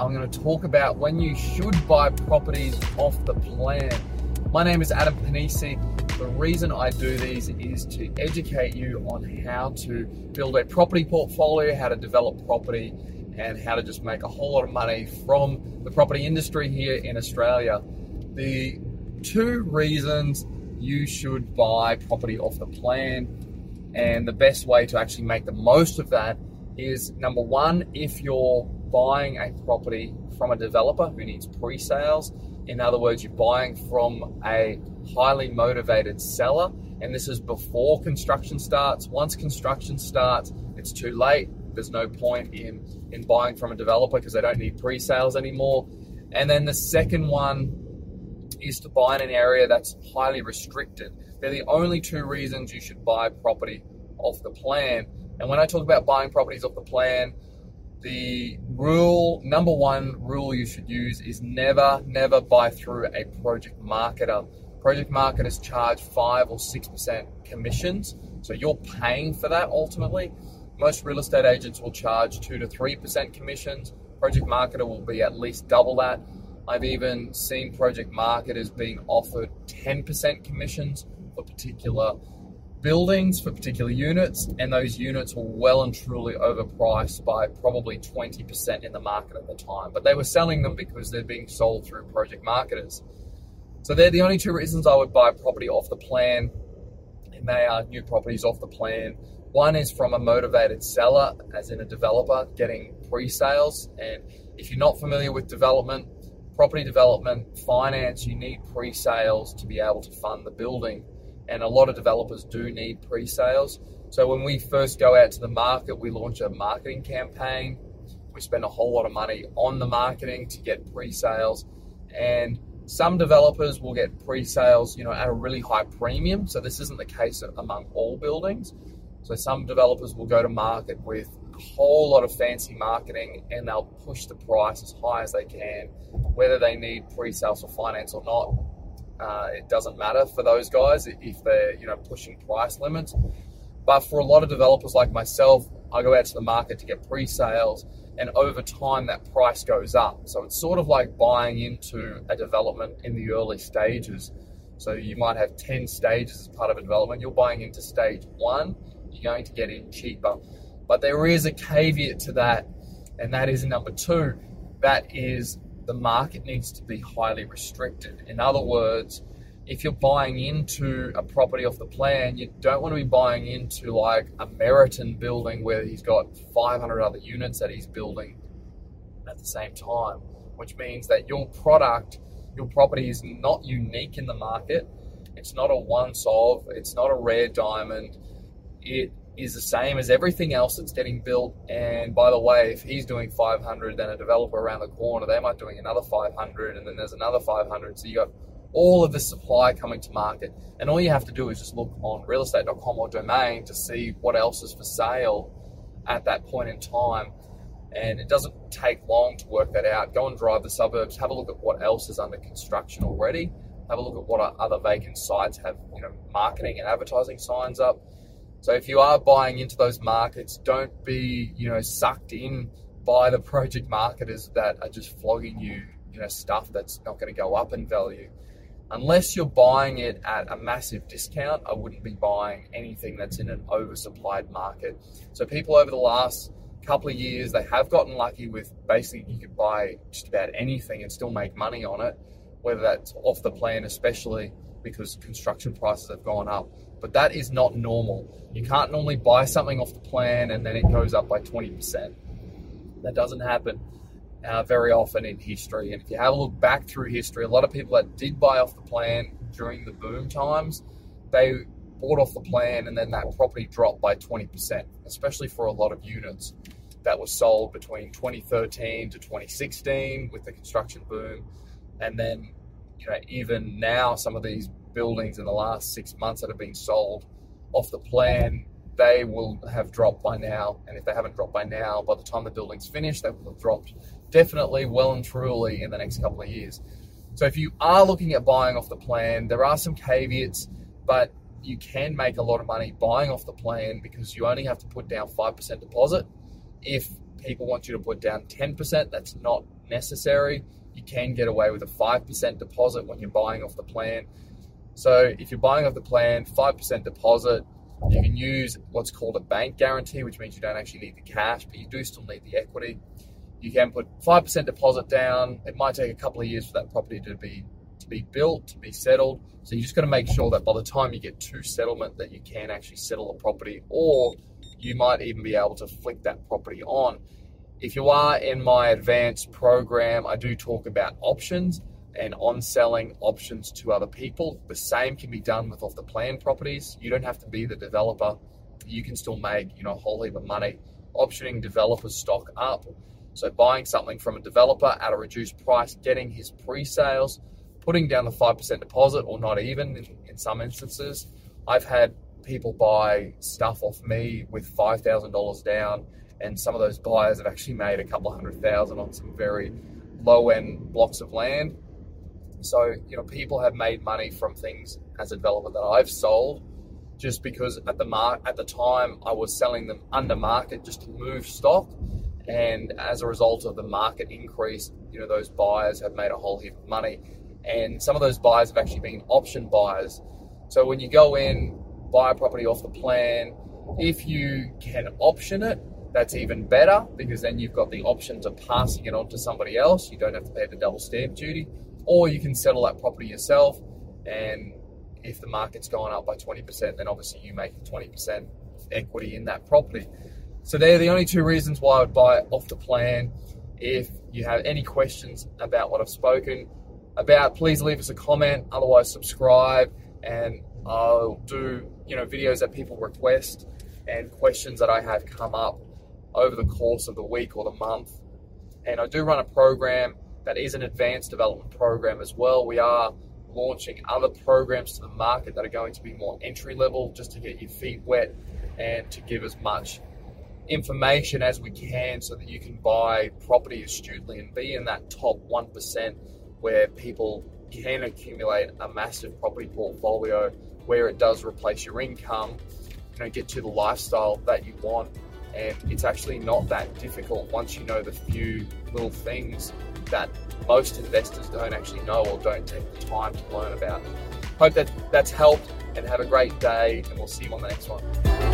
I'm going to talk about when you should buy properties off the plan. My name is Adam Pennisi. The reason I do these is to educate you on how to build a property portfolio, how to develop property, and how to just make a whole lot of money from the property industry here in Australia. The two reasons you should buy property off the plan, and the best way to actually make the most of that is number one, if you're buying a property from a developer who needs pre sales, in other words, you're buying from a highly motivated seller, and this is before construction starts. Once construction starts, it's too late. There's no point in, in buying from a developer because they don't need pre sales anymore. And then the second one is to buy in an area that's highly restricted. They're the only two reasons you should buy property off the plan. And when I talk about buying properties off the plan, the rule number one rule you should use is never, never buy through a project marketer. Project marketers charge five or six percent commissions, so you're paying for that ultimately. Most real estate agents will charge two to three percent commissions. Project marketer will be at least double that. I've even seen project marketers being offered 10% commissions for particular buildings, for particular units, and those units were well and truly overpriced by probably 20% in the market at the time. But they were selling them because they're being sold through project marketers. So they're the only two reasons I would buy property off the plan, and they are new properties off the plan. One is from a motivated seller, as in a developer getting pre sales. And if you're not familiar with development, property development, finance, you need pre sales to be able to fund the building. And a lot of developers do need pre sales. So when we first go out to the market, we launch a marketing campaign. We spend a whole lot of money on the marketing to get pre sales. And some developers will get pre sales, you know, at a really high premium. So this isn't the case among all buildings. So some developers will go to market with a whole lot of fancy marketing and they'll push the price as high as they can, whether they need pre-sales or finance or not. Uh, it doesn't matter for those guys if they're you know pushing price limits. But for a lot of developers like myself, I go out to the market to get pre-sales, and over time that price goes up. So it's sort of like buying into a development in the early stages. So you might have 10 stages as part of a development. You're buying into stage one, you're going to get in cheaper. But there is a caveat to that, and that is number two that is the market needs to be highly restricted. In other words, if you're buying into a property off the plan, you don't want to be buying into like a Meriton building where he's got 500 other units that he's building at the same time, which means that your product, your property is not unique in the market. It's not a once of, it's not a rare diamond. It is the same as everything else that's getting built. And by the way, if he's doing 500, then a developer around the corner, they might be doing another 500, and then there's another 500. So you got all of the supply coming to market. And all you have to do is just look on realestate.com or domain to see what else is for sale at that point in time. And it doesn't take long to work that out. Go and drive the suburbs, have a look at what else is under construction already. Have a look at what other vacant sites have, you know, marketing and advertising signs up so if you are buying into those markets, don't be, you know, sucked in by the project marketers that are just flogging you, you know, stuff that's not going to go up in value. Unless you're buying it at a massive discount, I wouldn't be buying anything that's in an oversupplied market. So people over the last couple of years, they have gotten lucky with basically you could buy just about anything and still make money on it, whether that's off the plan, especially because construction prices have gone up. But that is not normal. You can't normally buy something off the plan and then it goes up by 20%. That doesn't happen uh, very often in history. And if you have a look back through history, a lot of people that did buy off the plan during the boom times, they bought off the plan and then that property dropped by 20%, especially for a lot of units that were sold between 2013 to 2016 with the construction boom. And then, you know, even now, some of these buildings in the last six months that have been sold off the plan, they will have dropped by now. And if they haven't dropped by now, by the time the building's finished, they will have dropped definitely well and truly in the next couple of years. So if you are looking at buying off the plan, there are some caveats, but you can make a lot of money buying off the plan because you only have to put down 5% deposit. If people want you to put down 10%, that's not necessary. You can get away with a 5% deposit when you're buying off the plan. So if you're buying off the plan, 5% deposit, you can use what's called a bank guarantee, which means you don't actually need the cash, but you do still need the equity. You can put 5% deposit down. It might take a couple of years for that property to be to be built, to be settled. So you just got to make sure that by the time you get to settlement that you can actually settle a property or you might even be able to flick that property on. If you are in my advanced program, I do talk about options and on selling options to other people. The same can be done with off the plan properties. You don't have to be the developer. You can still make, you know, a whole heap of money optioning developer stock up. So buying something from a developer at a reduced price, getting his pre-sales, putting down the 5% deposit or not even in, in some instances. I've had people buy stuff off me with $5,000 down and some of those buyers have actually made a couple hundred thousand on some very low end blocks of land so, you know, people have made money from things as a developer that I've sold just because at the mar- at the time I was selling them under market just to move stock. And as a result of the market increase, you know, those buyers have made a whole heap of money. And some of those buyers have actually been option buyers. So when you go in, buy a property off the plan, if you can option it, that's even better because then you've got the option of passing it on to somebody else. You don't have to pay the double stamp duty or you can settle that property yourself. And if the market's gone up by 20%, then obviously you make 20% equity in that property. So they're the only two reasons why I would buy off the plan. If you have any questions about what I've spoken about, please leave us a comment. Otherwise, subscribe, and I'll do you know videos that people request and questions that I have come up over the course of the week or the month. And I do run a program that is an advanced development program as well. We are launching other programs to the market that are going to be more entry level just to get your feet wet and to give as much information as we can so that you can buy property astutely and be in that top 1% where people can accumulate a massive property portfolio where it does replace your income, you know, get to the lifestyle that you want. And it's actually not that difficult once you know the few little things that most investors don't actually know or don't take the time to learn about. Hope that that's helped and have a great day, and we'll see you on the next one.